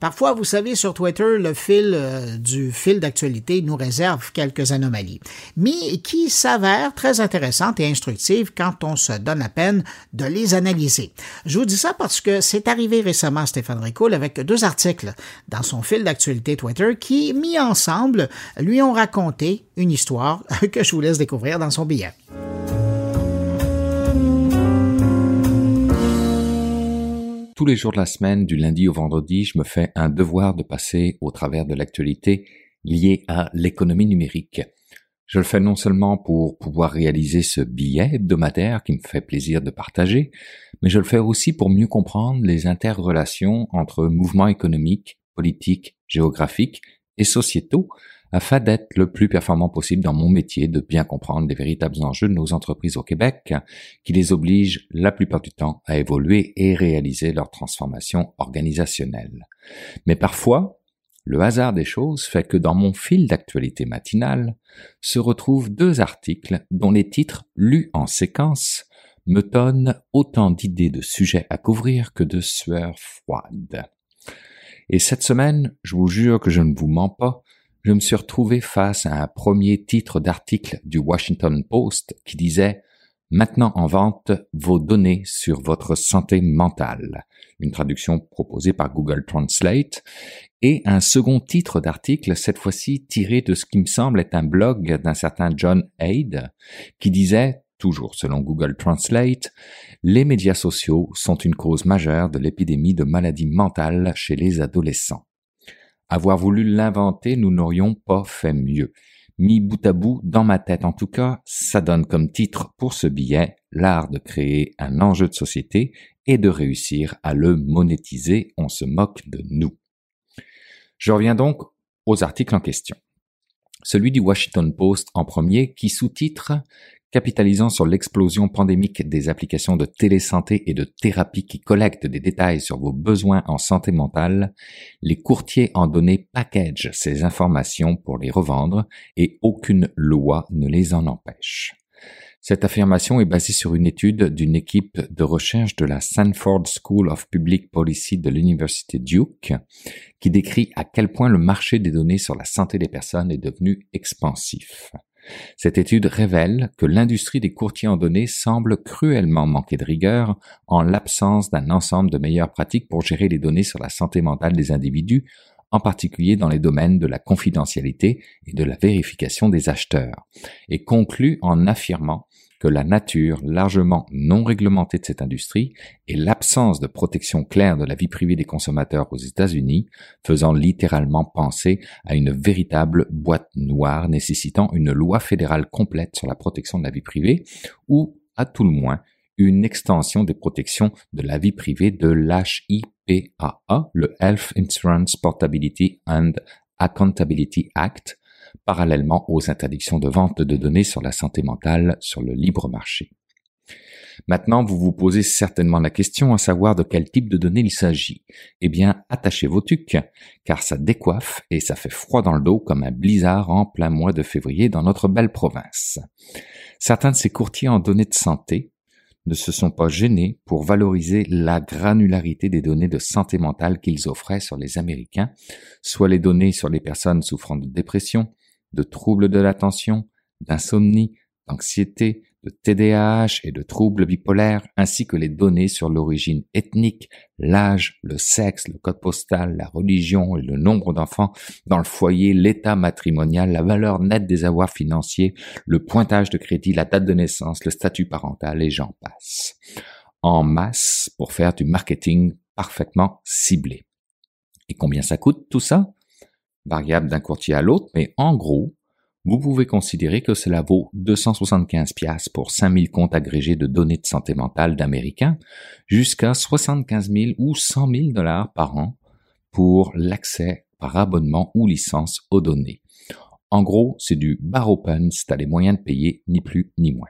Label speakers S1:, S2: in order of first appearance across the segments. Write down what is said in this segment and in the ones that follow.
S1: Parfois, vous savez, sur Twitter, le fil euh, du fil d'actualité nous réserve quelques anomalies, mais qui s'avèrent très intéressantes et instructives quand on se donne la peine de les analyser. Je vous dis ça parce que c'est arrivé récemment à Stéphane Ricoul avec deux articles dans son fil d'actualité Twitter qui, mis ensemble, lui ont raconté une histoire que je vous laisse découvrir dans son billet.
S2: Tous les jours de la semaine, du lundi au vendredi, je me fais un devoir de passer au travers de l'actualité liée à l'économie numérique. Je le fais non seulement pour pouvoir réaliser ce billet hebdomadaire qui me fait plaisir de partager, mais je le fais aussi pour mieux comprendre les interrelations entre mouvements économiques, politiques, géographiques et sociétaux afin d'être le plus performant possible dans mon métier, de bien comprendre les véritables enjeux de nos entreprises au Québec, qui les obligent la plupart du temps à évoluer et réaliser leur transformation organisationnelle. Mais parfois, le hasard des choses fait que dans mon fil d'actualité matinale se retrouvent deux articles dont les titres lus en séquence me donnent autant d'idées de sujets à couvrir que de sueurs froides. Et cette semaine, je vous jure que je ne vous mens pas, je me suis retrouvé face à un premier titre d'article du Washington Post qui disait Maintenant en vente vos données sur votre santé mentale, une traduction proposée par Google Translate, et un second titre d'article, cette fois-ci tiré de ce qui me semble être un blog d'un certain John Haid, qui disait toujours selon Google Translate, les médias sociaux sont une cause majeure de l'épidémie de maladies mentales chez les adolescents. Avoir voulu l'inventer, nous n'aurions pas fait mieux. Mis bout à bout, dans ma tête en tout cas, ça donne comme titre pour ce billet l'art de créer un enjeu de société et de réussir à le monétiser. On se moque de nous. Je reviens donc aux articles en question. Celui du Washington Post en premier qui sous-titre capitalisant sur l'explosion pandémique des applications de télésanté et de thérapie qui collectent des détails sur vos besoins en santé mentale, les courtiers en données packagent ces informations pour les revendre et aucune loi ne les en empêche. Cette affirmation est basée sur une étude d'une équipe de recherche de la Sanford School of Public Policy de l'Université Duke, qui décrit à quel point le marché des données sur la santé des personnes est devenu expansif. Cette étude révèle que l'industrie des courtiers en données semble cruellement manquer de rigueur en l'absence d'un ensemble de meilleures pratiques pour gérer les données sur la santé mentale des individus, en particulier dans les domaines de la confidentialité et de la vérification des acheteurs, et conclut en affirmant que la nature largement non réglementée de cette industrie et l'absence de protection claire de la vie privée des consommateurs aux États-Unis, faisant littéralement penser à une véritable boîte noire nécessitant une loi fédérale complète sur la protection de la vie privée, ou, à tout le moins, une extension des protections de la vie privée de l'HIPAA, le Health Insurance Portability and Accountability Act, parallèlement aux interdictions de vente de données sur la santé mentale sur le libre marché. Maintenant, vous vous posez certainement la question à savoir de quel type de données il s'agit. Eh bien, attachez vos tucs, car ça décoiffe et ça fait froid dans le dos comme un blizzard en plein mois de février dans notre belle province. Certains de ces courtiers en données de santé ne se sont pas gênés pour valoriser la granularité des données de santé mentale qu'ils offraient sur les Américains, soit les données sur les personnes souffrant de dépression, de troubles de l'attention, d'insomnie, d'anxiété, de TDAH et de troubles bipolaires, ainsi que les données sur l'origine ethnique, l'âge, le sexe, le code postal, la religion et le nombre d'enfants dans le foyer, l'état matrimonial, la valeur nette des avoirs financiers, le pointage de crédit, la date de naissance, le statut parental et j'en passe. En masse pour faire du marketing parfaitement ciblé. Et combien ça coûte tout ça? Variable d'un courtier à l'autre, mais en gros, vous pouvez considérer que cela vaut 275 pièces pour 5000 comptes agrégés de données de santé mentale d'Américains, jusqu'à 75 000 ou 100 000 dollars par an pour l'accès par abonnement ou licence aux données. En gros, c'est du bar open si as les moyens de payer, ni plus ni moins.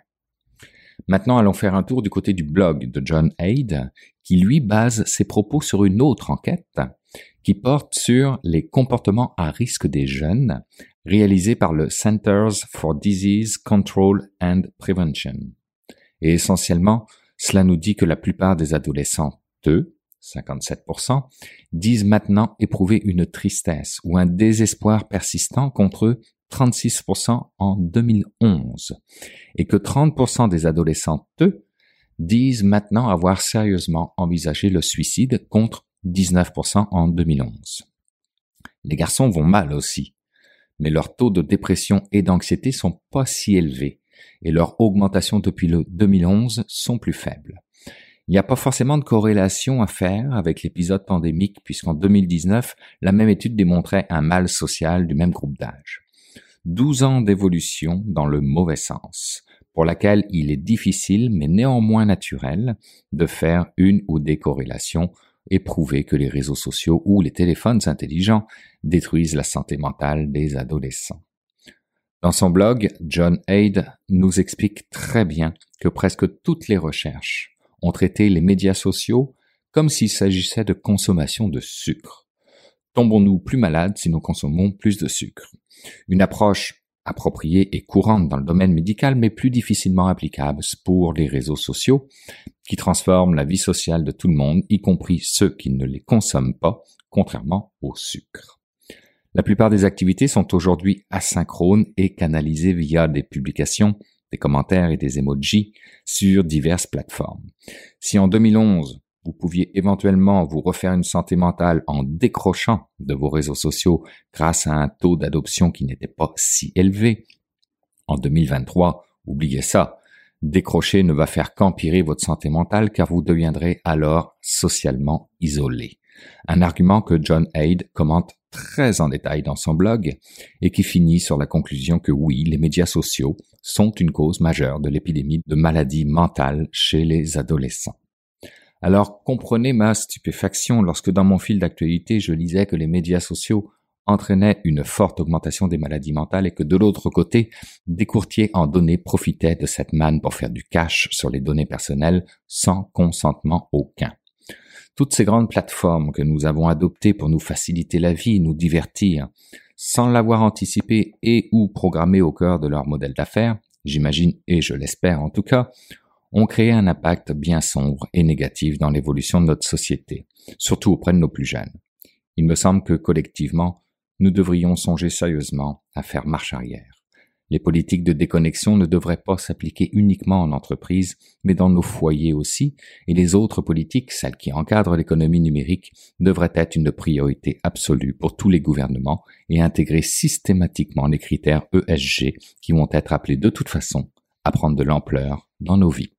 S2: Maintenant, allons faire un tour du côté du blog de John Haid, qui lui base ses propos sur une autre enquête qui porte sur les comportements à risque des jeunes, réalisé par le Centers for Disease Control and Prevention. Et essentiellement, cela nous dit que la plupart des adolescents, eux, 57%, disent maintenant éprouver une tristesse ou un désespoir persistant contre eux, 36% en 2011, et que 30% des adolescents, eux, disent maintenant avoir sérieusement envisagé le suicide contre 19% en 2011. Les garçons vont mal aussi, mais leurs taux de dépression et d'anxiété sont pas si élevés et leur augmentation depuis le 2011 sont plus faibles. Il n'y a pas forcément de corrélation à faire avec l'épisode pandémique puisqu'en 2019, la même étude démontrait un mal social du même groupe d'âge. 12 ans d'évolution dans le mauvais sens, pour laquelle il est difficile mais néanmoins naturel de faire une ou des corrélations et prouver que les réseaux sociaux ou les téléphones intelligents détruisent la santé mentale des adolescents. Dans son blog, John Aid nous explique très bien que presque toutes les recherches ont traité les médias sociaux comme s'il s'agissait de consommation de sucre. Tombons-nous plus malades si nous consommons plus de sucre? Une approche appropriée et courante dans le domaine médical, mais plus difficilement applicable pour les réseaux sociaux, qui transforment la vie sociale de tout le monde, y compris ceux qui ne les consomment pas, contrairement au sucre. La plupart des activités sont aujourd'hui asynchrones et canalisées via des publications, des commentaires et des emojis sur diverses plateformes. Si en 2011, vous pouviez éventuellement vous refaire une santé mentale en décrochant de vos réseaux sociaux grâce à un taux d'adoption qui n'était pas si élevé, en 2023, oubliez ça. Décrocher ne va faire qu'empirer votre santé mentale car vous deviendrez alors socialement isolé. Un argument que John Aid commente très en détail dans son blog et qui finit sur la conclusion que oui, les médias sociaux sont une cause majeure de l'épidémie de maladies mentales chez les adolescents. Alors comprenez ma stupéfaction lorsque dans mon fil d'actualité je lisais que les médias sociaux entraînaient une forte augmentation des maladies mentales et que de l'autre côté, des courtiers en données profitaient de cette manne pour faire du cash sur les données personnelles sans consentement aucun. Toutes ces grandes plateformes que nous avons adoptées pour nous faciliter la vie, nous divertir, sans l'avoir anticipé et ou programmé au cœur de leur modèle d'affaires, j'imagine et je l'espère en tout cas, ont créé un impact bien sombre et négatif dans l'évolution de notre société, surtout auprès de nos plus jeunes. Il me semble que collectivement, nous devrions songer sérieusement à faire marche arrière. Les politiques de déconnexion ne devraient pas s'appliquer uniquement en entreprise, mais dans nos foyers aussi, et les autres politiques, celles qui encadrent l'économie numérique, devraient être une priorité absolue pour tous les gouvernements et intégrer systématiquement les critères ESG qui vont être appelés de toute façon à prendre de l'ampleur dans nos vies.